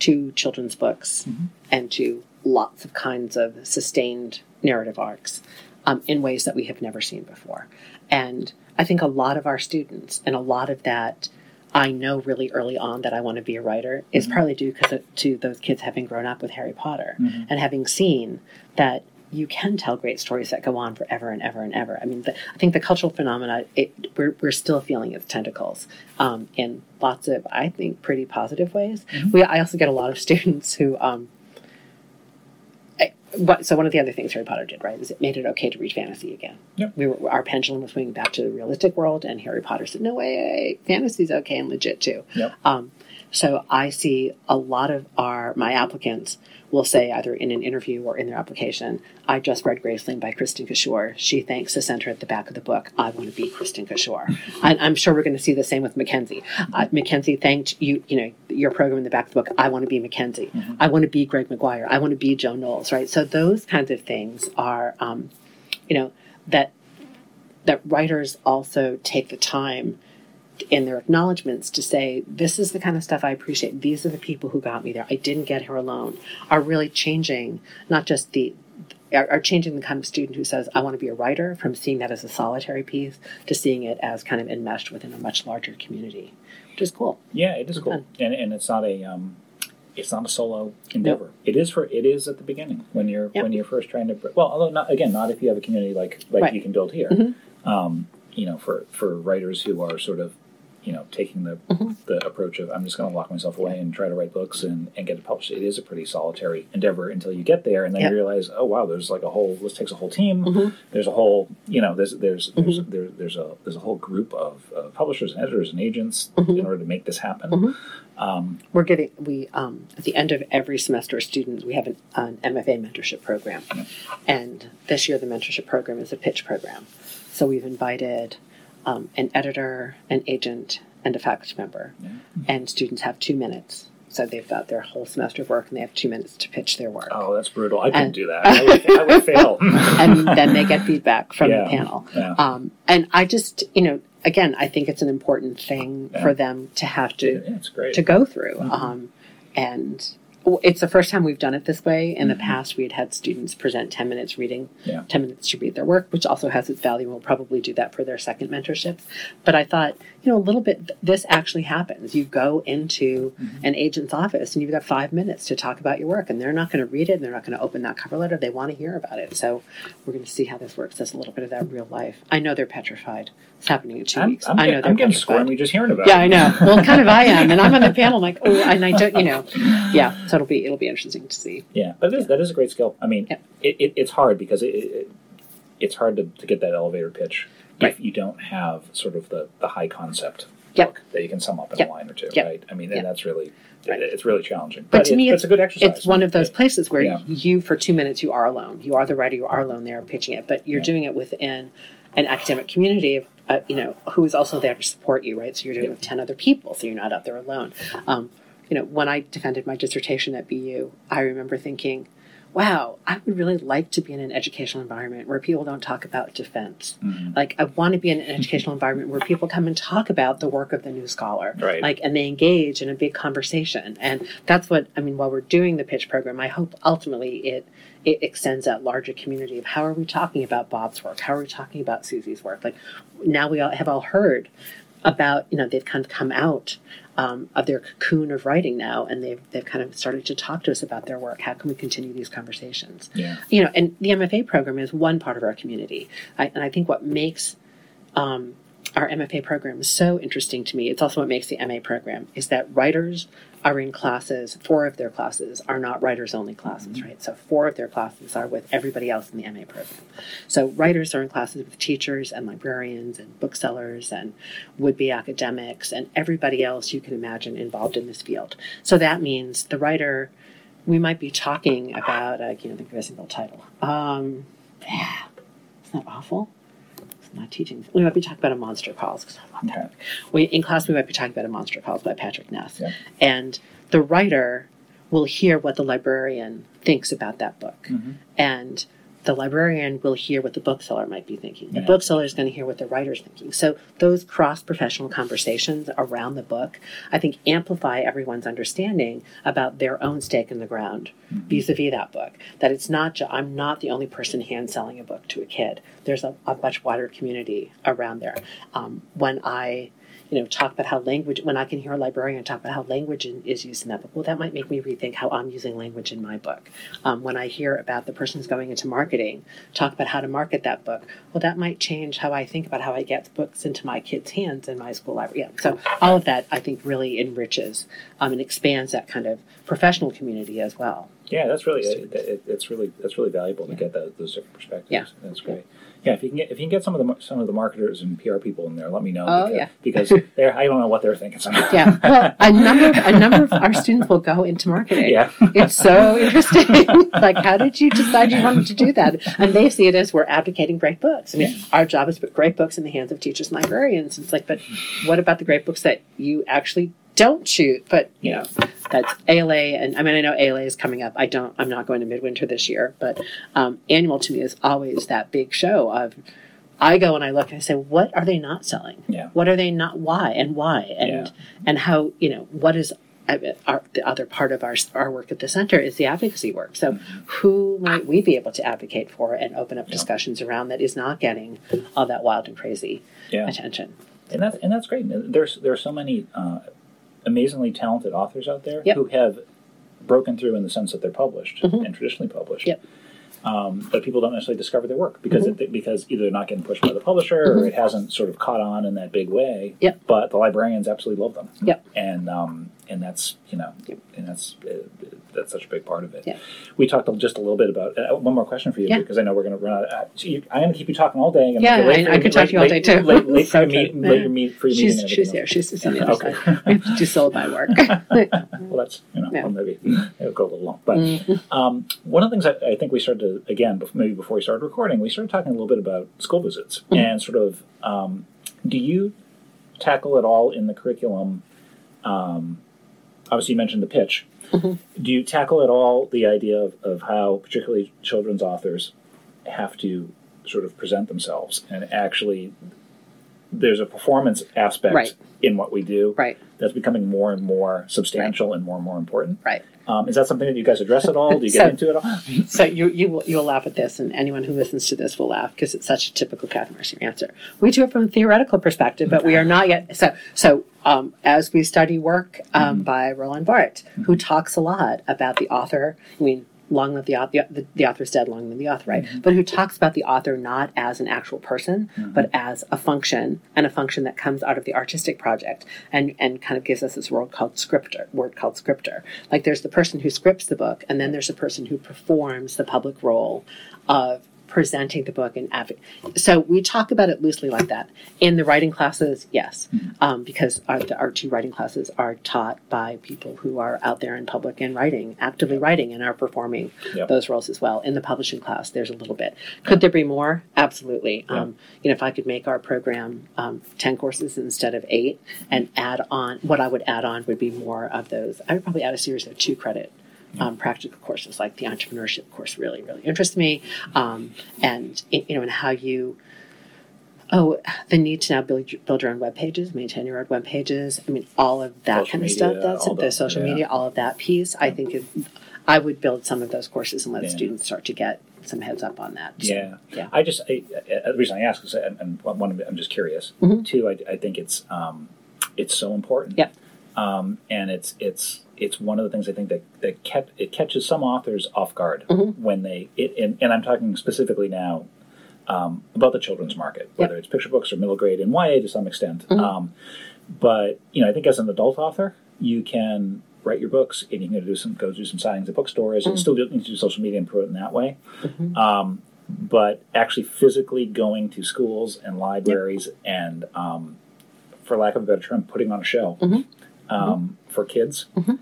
to children's books mm-hmm. and to lots of kinds of sustained narrative arcs um, in ways that we have never seen before. And I think a lot of our students and a lot of that I know really early on that I want to be a writer is mm-hmm. partly due because to those kids having grown up with Harry Potter mm-hmm. and having seen that you can tell great stories that go on forever and ever and ever. I mean, the, I think the cultural phenomena, it, we're, we're still feeling its tentacles um, in lots of, I think, pretty positive ways. Mm-hmm. We, I also get a lot of students who, um, I, so one of the other things Harry Potter did, right, is it made it okay to read fantasy again. Yep. We were, our pendulum was swinging back to the realistic world, and Harry Potter said, no way, fantasy's okay and legit too. Yep. Um, so I see a lot of our my applicants will say either in an interview or in their application, I just read Graceling by Kristin Cashore. She thanks the center at the back of the book. I want to be Kristin Cashore. I'm sure we're going to see the same with Mackenzi. Uh, Mackenzi thanked you, you know, your program in the back of the book. I want to be Mackenzi. Mm-hmm. I want to be Greg Maguire. I want to be Jo Knowles, right? So those kinds of things are, um, you know, that that writers also take the time in their acknowledgments to say, this is the kind of stuff I appreciate. These are the people who got me there. I didn't get here alone. Are really changing not just the are, changing the kind of student who says, I want to be a writer, from seeing that as a solitary piece to seeing it as kind of enmeshed within a much larger community, which is cool. Yeah, it is it's cool, and, and it's not a um, it's not a solo endeavor. Nope. It is for it is at the beginning when you're yep. when you're first trying to well, although not again not if you have a community like like right. you can build here. Mm-hmm. Um, you know, for for writers who are sort of you know, taking the mm-hmm. the approach of I'm just going to lock myself away and try to write books and, and get it published. It is a pretty solitary endeavor until you get there, and then yep. you realize, oh wow, there's like a whole. This takes a whole team. Mm-hmm. There's a whole, you know, there's there's there's, mm-hmm. there, there's a there's a whole group of uh, publishers and editors and agents mm-hmm. in order to make this happen. Mm-hmm. Um, We're getting we um, at the end of every semester, students we have an, an MFA mentorship program, yeah. and this year the mentorship program is a pitch program. So we've invited um, an editor, an agent, and a faculty member. Yeah. And students have two minutes. So they've got their whole semester of work and they have two minutes to pitch their work. Oh, that's brutal. I couldn't do that. I would, I would fail. and then they get feedback from yeah. the panel. Yeah. Um, and I just, you know, again, I think it's an important thing for them to have to, to go through. Mm-hmm. Um, and it's the first time we've done it this way. In mm-hmm. the past, we had had students present 10 minutes reading, yeah. 10 minutes to read their work, which also has its value. We'll probably do that for their second mentorships. But I thought, you know, a little bit, this actually happens. You go into mm-hmm. an agent's office and you've got five minutes to talk about your work, and they're not going to read it, and they're not going to open that cover letter. They want to hear about it. So we're going to see how this works. That's a little bit of that real life. I know they're petrified. It's happening in 2 I'm, weeks. I'm I know I'm getting squirmy just hearing about yeah, it. Yeah, I know. Well, kind of I am, and I'm on the panel. I'm like, oh, and I don't, you know, yeah. So it'll be it'll be interesting to see. Yeah, but is, that is a great skill. I mean, yeah. it, it, it's hard because it, it, it's hard to, to get that elevator pitch right. if you don't have sort of the, the high concept yep. that you can sum up in yep. a line or two, yep. right? I mean, and that's really right. it's really challenging. But, to it, me, it's, it's, a good exercise. It's one of those places where yeah. you, for two minutes, you are alone. You are the writer. You are alone there pitching it, but you're yeah. doing it within an academic community of uh, you know who is also there to support you, right? So you're doing it with ten other people, so you're not out there alone. Um, you know, when I defended my dissertation at BU, I remember thinking, wow, I would really like to be in an educational environment where people don't talk about defense. Mm-hmm. Like, I want to be in an educational environment where people come and talk about the work of the new scholar. Right. Like, and they engage in a big conversation. And that's what, I mean, while we're doing the pitch program, I hope ultimately it, it extends that larger community of how are we talking about Bob's work? How are we talking about Susie's work? Like, now we all have all heard about, you know, they've kind of come out um, of their cocoon of writing now, and they've they've kind of started to talk to us about their work. How can we continue these conversations? Yeah. You know, and the MFA program is one part of our community, I, and I think what makes um, our MFA program so interesting to me. It's also what makes the MA program is that writers are in classes. Four of their classes are not writers only classes, mm-hmm. right? So four of their classes are with everybody else in the MA program. So writers are in classes with teachers and librarians and booksellers and would be academics and everybody else you can imagine involved in this field. So that means the writer, we might be talking about, I can't think of a single title. Um, yeah, isn't that awful? Not teaching. We might be talking about a monster calls because I love that. Okay. We in class we might be talking about a monster calls by Patrick Ness, yeah. and the writer will hear what the librarian thinks about that book, mm-hmm. and the librarian will hear what the bookseller might be thinking. The yeah. bookseller is going to hear what the writer's thinking. So those cross professional conversations around the book, I think, amplify everyone's understanding about their own stake in the ground vis a vis that book. That it's not, ju- I'm not the only person hand selling a book to a kid. There's a, a much wider community around there. Um, when I you know, talk about how language, when I can hear a librarian talk about how language in, is used in that book, well, that might make me rethink how I'm using language in my book. Um, when I hear about the person who's going into marketing, talk about how to market that book, well, that might change how I think about how I get books into my kids' hands in my school library. Yeah. So all of that, I think, really enriches um, and expands that kind of professional community as well. Yeah, that's really it, it, it's really that's really valuable to get that, those different perspectives. Yeah, that's great. Yeah, if you can get if you can get some of the some of the marketers and PR people in there, let me know. Oh because, yeah, because they're I don't know what they're thinking. Sometimes. Yeah, well, a number of, a number of our students will go into marketing. Yeah, it's so interesting. like, how did you decide you wanted to do that? And they see it as we're advocating great books. I mean, yeah. our job is to put great books in the hands of teachers and librarians. It's like, but what about the great books that you actually don't shoot? But you know, that's ALA, and I mean, I know ALA is coming up. I don't. I'm not going to Midwinter this year, but um, annual to me is always that big show of I go and I look and I say, what are they not selling? Yeah. What are they not? Why and why and yeah. and how you know what is our, the other part of our our work at the center is the advocacy work. So, mm-hmm. who might we be able to advocate for and open up discussions around that is not getting all that wild and crazy yeah. attention? And that's and that's great. There's there are so many uh, amazingly talented authors out there yep. who have broken through in the sense that they're published mm-hmm. and traditionally published. Yep um, but people don't necessarily discover their work because mm-hmm. it, because either they're not getting pushed by the publisher mm-hmm. or it hasn't sort of caught on in that big way. Yep. But the librarians absolutely love them. Yep. And um, and that's you know yep. and that's uh, that's such a big part of it. Yeah. We talked just a little bit about uh, one more question for you yeah. because I know we're going to run out. Of, so you, I'm going to keep you talking all day. yeah, I, I could talk to you all day too. Late, late your meet, later meet for your she's, meeting. She's there. She's on the other okay. side. We have to do syllabi work. well, that's you know yeah. well, maybe it'll go a little long. But mm-hmm. um, one of the things I, I, think we started to again maybe before we started recording, we started talking a little bit about school visits mm-hmm. and sort of um, do you tackle it all in the curriculum? Um, obviously, you mentioned the pitch Mm-hmm. Do you tackle at all the idea of, of how, particularly children's authors, have to sort of present themselves and actually there's a performance aspect right. in what we do right. that's becoming more and more substantial right. and more and more important. Right. Um, is that something that you guys address at all? Do you so, get into it at all? so you you will, you'll laugh at this, and anyone who listens to this will laugh because it's such a typical Cathy Mercier answer. We do it from a theoretical perspective, but we are not yet. So so um, as we study work um, mm-hmm. by Roland Barthes, who talks a lot about the author. I mean, long live the author, the, the author's dead, long live the author, right? Mm-hmm. But who talks about the author not as an actual person, mm-hmm. but as a function and a function that comes out of the artistic project and, and kind of gives us this word called scriptor, word called scriptor. Like there's the person who scripts the book and then there's the person who performs the public role of presenting the book and advocating. So we talk about it loosely like that. In the writing classes, yes, mm-hmm. um, because our, our two writing classes are taught by people who are out there in public and writing, actively writing, and are performing yep. those roles as well. In the publishing class, there's a little bit. Could there be more? Absolutely. Um, you know, if I could make our program um, 10 courses instead of eight and add on, what I would add on would be more of those. I would probably add a series of two credit um, practical courses like the entrepreneurship course really really interests me. Um, and you know and how you oh the need to now build build your own web pages maintain your own web pages. I mean all of that social kind media, of stuff that's the, the social yeah. media all of that piece. I think is i would build some of those courses and let yeah. students start to get some heads up on that. So, yeah. yeah. I just I, the reason i ask is and one i'm just curious. Mm-hmm. two I, I think it's um, it's so important. Yeah um, and it's it's it's one of the things I think that that kept it catches some authors off guard mm-hmm. when they it, and, and, I'm talking specifically now um, about the children's market, whether yep. it's picture books or middle grade and YA to some extent. Mm-hmm. Um, but you know, I think as an adult author, you can write your books and you can go do some go do some signings at bookstores mm-hmm. and still do, need to do social media and promote in that way. Mm-hmm. Um, but actually, physically going to schools and libraries yep. and um, for lack of a better term, putting on a show mm-hmm. Um, for kids Mm-hmm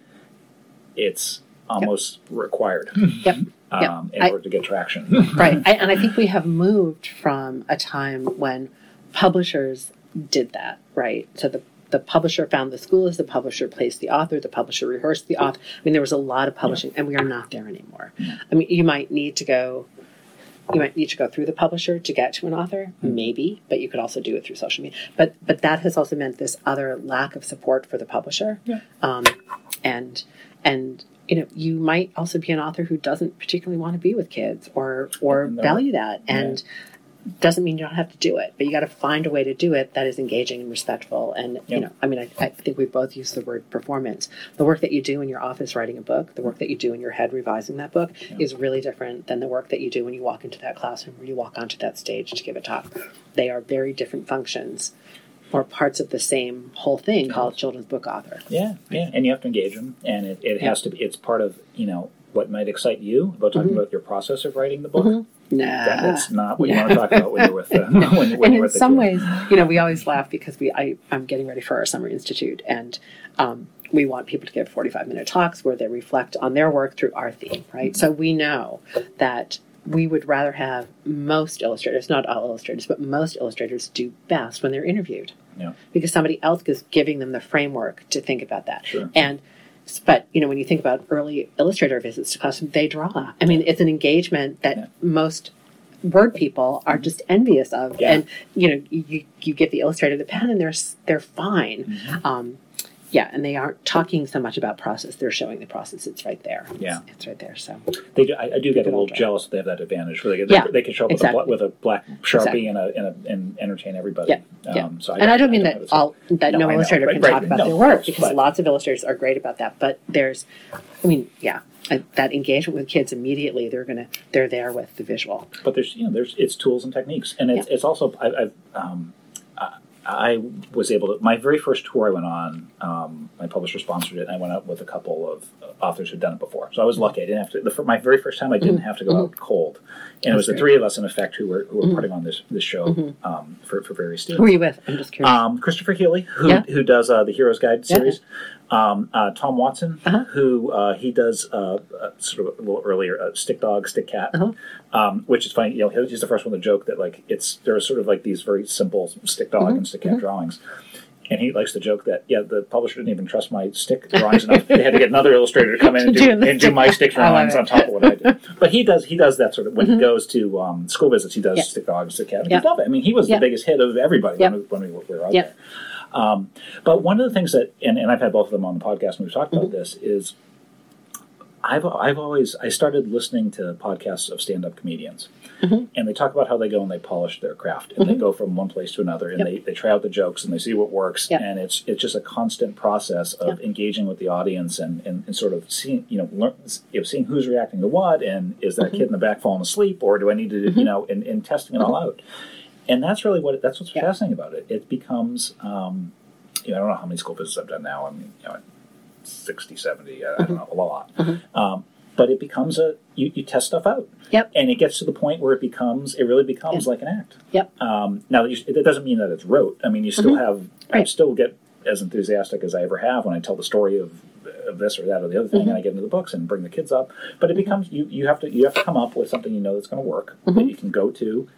it's almost yep. required yep. Um, yep. in I, order to get traction. right. I, and I think we have moved from a time when publishers did that, right? So the the publisher found the school as the publisher placed the author, the publisher rehearsed the author. I mean, there was a lot of publishing, yeah. and we are not there anymore. Yeah. I mean, you might need to go you might need to go through the publisher to get to an author, mm-hmm. maybe, but you could also do it through social media. But but that has also meant this other lack of support for the publisher. Yeah. Um, and and you know you might also be an author who doesn't particularly want to be with kids or or no. value that and doesn't mean you don't have to do it, but you got to find a way to do it that is engaging and respectful. And yep. you know, I mean, I, I, think we both use the word performance. The work that you do in your office writing a book, the work that you do in your head revising that book, yep. is really different than the work that you do when you walk into that classroom or you walk onto that stage to give a talk. They are very different functions or parts of the same whole thing called children's book author. Yeah, yeah, and you have to engage them, and it, it has to be. It's part of you know what might excite you about talking mm-hmm. about your process of writing the book. Mm-hmm. Nah, that, that's not what you want to talk about when you're with. Uh, when, when and in some ways, you know, we always laugh because we I, I'm getting ready for our summer institute, and um, we want people to give 45 minute talks where they reflect on their work through our theme, right? So we know that we would rather have most illustrators, not all illustrators, but most illustrators do best when they're interviewed. Yeah. Because somebody else is giving them the framework to think about that. Sure. And but you know when you think about early illustrator visits to classroom they draw i mean it's an engagement that yeah. most word people are just envious of yeah. and you know you, you give the illustrator the pen and they're they're fine mm-hmm. um, yeah, and they aren't talking so much about process; they're showing the process. It's right there. Yeah, it's, it's right there. So they do, I, I do get a little jealous that they have that advantage. Where they, they, yeah, they can show up exactly. with, a, with a black sharpie exactly. and, a, and, a, and entertain everybody. Yeah, yeah. Um, so I and I don't mean that all that no, no illustrator can right, talk right, about no, their work because but, lots of illustrators are great about that. But there's, I mean, yeah, that engagement with kids immediately they're gonna they're there with the visual but there's you know there's it's tools and techniques and it's, yeah. it's also I, have um, I was able to. My very first tour I went on, um, my publisher sponsored it, and I went out with a couple of authors who'd done it before. So I was mm-hmm. lucky. I didn't have to. The, my very first time, I didn't mm-hmm. have to go out cold, and That's it was the three of us, in effect, who were who were mm-hmm. putting on this this show mm-hmm. um, for for various students. Who were you with? I'm just curious. Um, Christopher Healy, who yeah. who does uh, the Heroes Guide series. Yeah um, uh, Tom Watson, uh-huh. who uh, he does uh, uh sort of a little earlier, uh, Stick Dog, Stick Cat, uh-huh. um, which is funny. You know, he's the first one to joke that like it's there are sort of like these very simple Stick Dog mm-hmm. and Stick Cat mm-hmm. drawings. And he likes to joke that yeah, the publisher didn't even trust my stick drawings enough. They had to get another illustrator to come in and do, and do my stick drawings on top of what I did. But he does he does that sort of when mm-hmm. he goes to um, school visits. He does stick dog, stick cat. Yeah. love it. I mean, he was the biggest hit of everybody when, we, when we were out there. Um, but one of the things that, and, and I've had both of them on the podcast and we've talked mm-hmm. about this, is I've, I've always, I started listening to podcasts of stand up comedians. Mm-hmm. And they talk about how they go and they polish their craft and mm-hmm. they go from one place to another and yep. they, they try out the jokes and they see what works. Yep. And it's it's just a constant process of yep. engaging with the audience and, and, and, sort of seeing, you know, learn, you know, seeing who's reacting to what and is that mm-hmm. kid in the back falling asleep or do I need to, you mm-hmm. know, and, and testing it all mm-hmm. out. And that's really what, that's what's fascinating about it. It becomes, um, you know, I don't know how many school visits I've done now. I mean, you know, 60, 70, I, I don't know, a lot. Mm-hmm. Um, but it becomes a, you, you, test stuff out. Yep. And it gets to the point where it becomes, it really becomes yep. like an act. Yep. Um, now, you, it doesn't mean that it's rote. I mean, you still mm-hmm. have, right. I still get as enthusiastic as I ever have when I tell the story of, of this or that or the other thing, mm-hmm. and I get into the books and bring the kids up. But it mm-hmm. becomes you, you have to you have to come up with something you know that's going to work mm-hmm. that you can go to,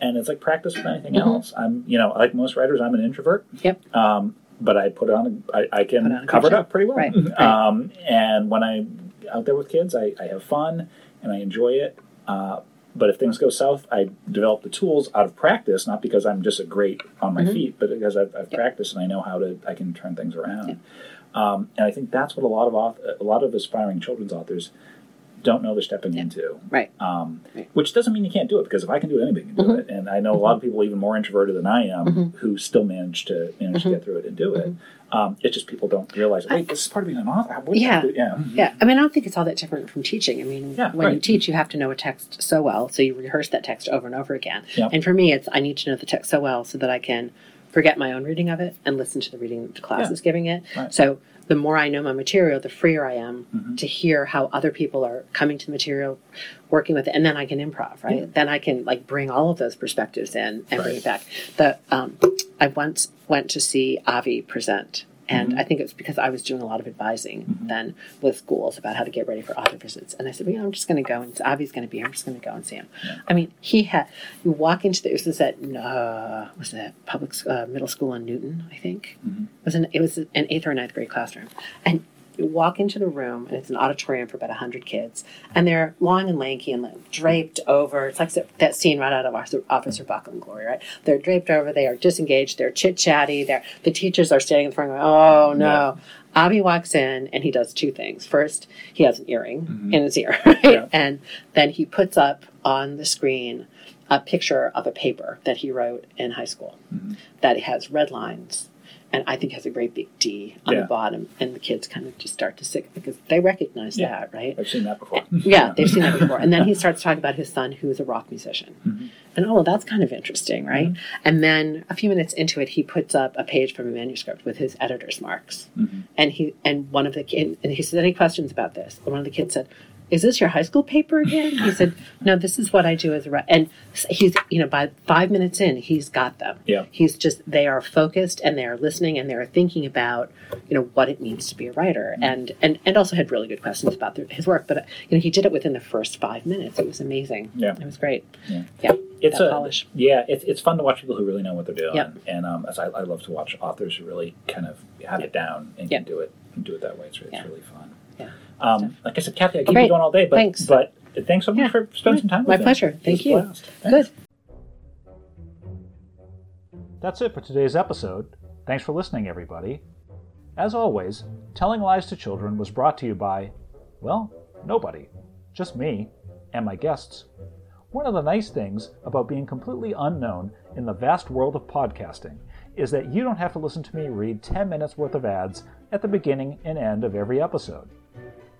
and it's like practice with anything mm-hmm. else. I'm you know like most writers, I'm an introvert. Yep. Um, but I put on. I, I can cover it up pretty well. Right. Um, and when I'm out there with kids, I, I have fun and I enjoy it. Uh, but if things go south, I develop the tools out of practice, not because I'm just a great on my mm-hmm. feet, but because I've, I've practiced and I know how to. I can turn things around. Um, and I think that's what a lot of a lot of aspiring children's authors don't know they're stepping yeah. into. Right. Um, right. Which doesn't mean you can't do it because if I can do it, anybody can do mm-hmm. it. And I know mm-hmm. a lot of people even more introverted than I am mm-hmm. who still manage to manage to mm-hmm. get through it and do it. Mm-hmm. Um, it's just people don't realize. Wait, I, this is part of being an author. Yeah. yeah. Yeah. I mean, I don't think it's all that different from teaching. I mean, yeah, when right. you teach, you have to know a text so well, so you rehearse that text over and over again. Yep. And for me, it's I need to know the text so well so that I can forget my own reading of it and listen to the reading the class yeah. is giving it. Right. So the more I know my material, the freer I am mm-hmm. to hear how other people are coming to the material, working with it, and then I can improv, right? Yeah. Then I can like bring all of those perspectives in and right. bring it back. The um, I once went to see Avi present and mm-hmm. I think it's because I was doing a lot of advising mm-hmm. then with schools about how to get ready for author visits. And I said, well, you know, I'm just going to go and Avi's going to be here. I'm just going to go and see him. Yeah. I mean, he had, you walk into the, it was at, uh, was that public uh, middle school in Newton, I think. Mm-hmm. It was an, it was an eighth or ninth grade classroom. And You walk into the room, and it's an auditorium for about 100 kids, and they're long and lanky and draped over. It's like that scene right out of Officer Buckle and Gloria, right? They're draped over, they are disengaged, they're chit chatty, they're, the teachers are standing in the front going, oh no. Yeah. Avi walks in and he does two things. First, he has an earring mm-hmm. in his ear, right? Yeah. And then he puts up on the screen a picture of a paper that he wrote in high school mm-hmm. that has red lines and I think has a great big D on yeah. the bottom, and the kids kind of just start to sick because they recognize yeah. that, right? I've seen that before. yeah, they've seen that before. And then he starts talking about his son, who is a rock musician, mm-hmm. and oh, well, that's kind of interesting, right? Mm-hmm. And then a few minutes into it, he puts up a page from a manuscript with his editor's marks, mm-hmm. and he and one of the kids, and he said, "Any questions about this?" And one of the kids said, is this your high school paper again? He said, no, this is what I do as a, writer. and he's, you know, by five minutes in, he's got them. Yeah. He's just, they are focused and they are listening and they're thinking about, you know, what it means to be a writer and, and, and also had really good questions about their, his work. But, you know, he did it within the first five minutes. It was amazing. Yeah. It was great. Yeah. yeah it's a polish. yeah it's, it's fun to watch people who really know what they're doing yep. and um, as I, I, love to watch authors who really kind of have yep. it down and yep. can do it and do it that way it's, it's really fun yeah. Um, like I said, Cathy, I keep you going all day, but thanks. but thanks so much yeah. for spending some time. With me. My pleasure. Thank you. Good. That's it for today's episode. Thanks for listening, everybody. As always, Telling Lies to Children was brought to you by, well, nobody. Just me and my guests. One of the nice things about being completely unknown in the vast world of podcasting is that you don't have to listen to me read 10 minutes worth of ads at the beginning and end of every episode.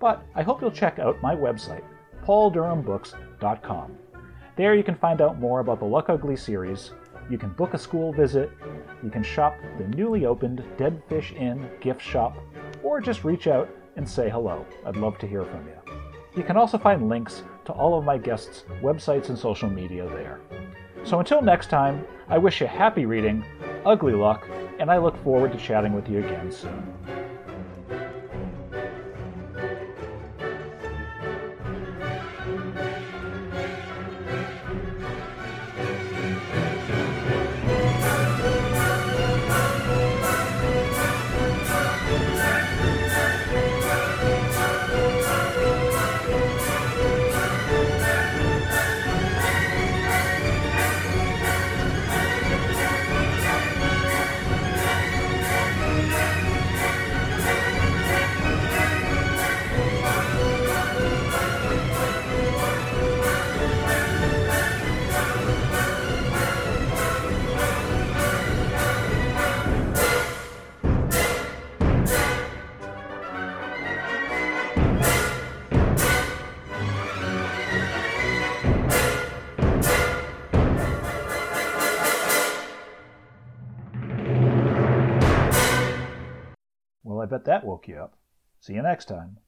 But I hope you'll check out my website, pauldurhambooks.com. There you can find out more about the Luck Uglies series, you can book a school visit, you can shop the newly opened Dead Fish Inn gift shop, or just reach out and say hello. I'd love to hear from you. You can also find links to all of my guests' websites and social media there. So until next time, I wish you happy reading, ugly luck, and I look forward to chatting with you again soon. That woke you up. See you next time.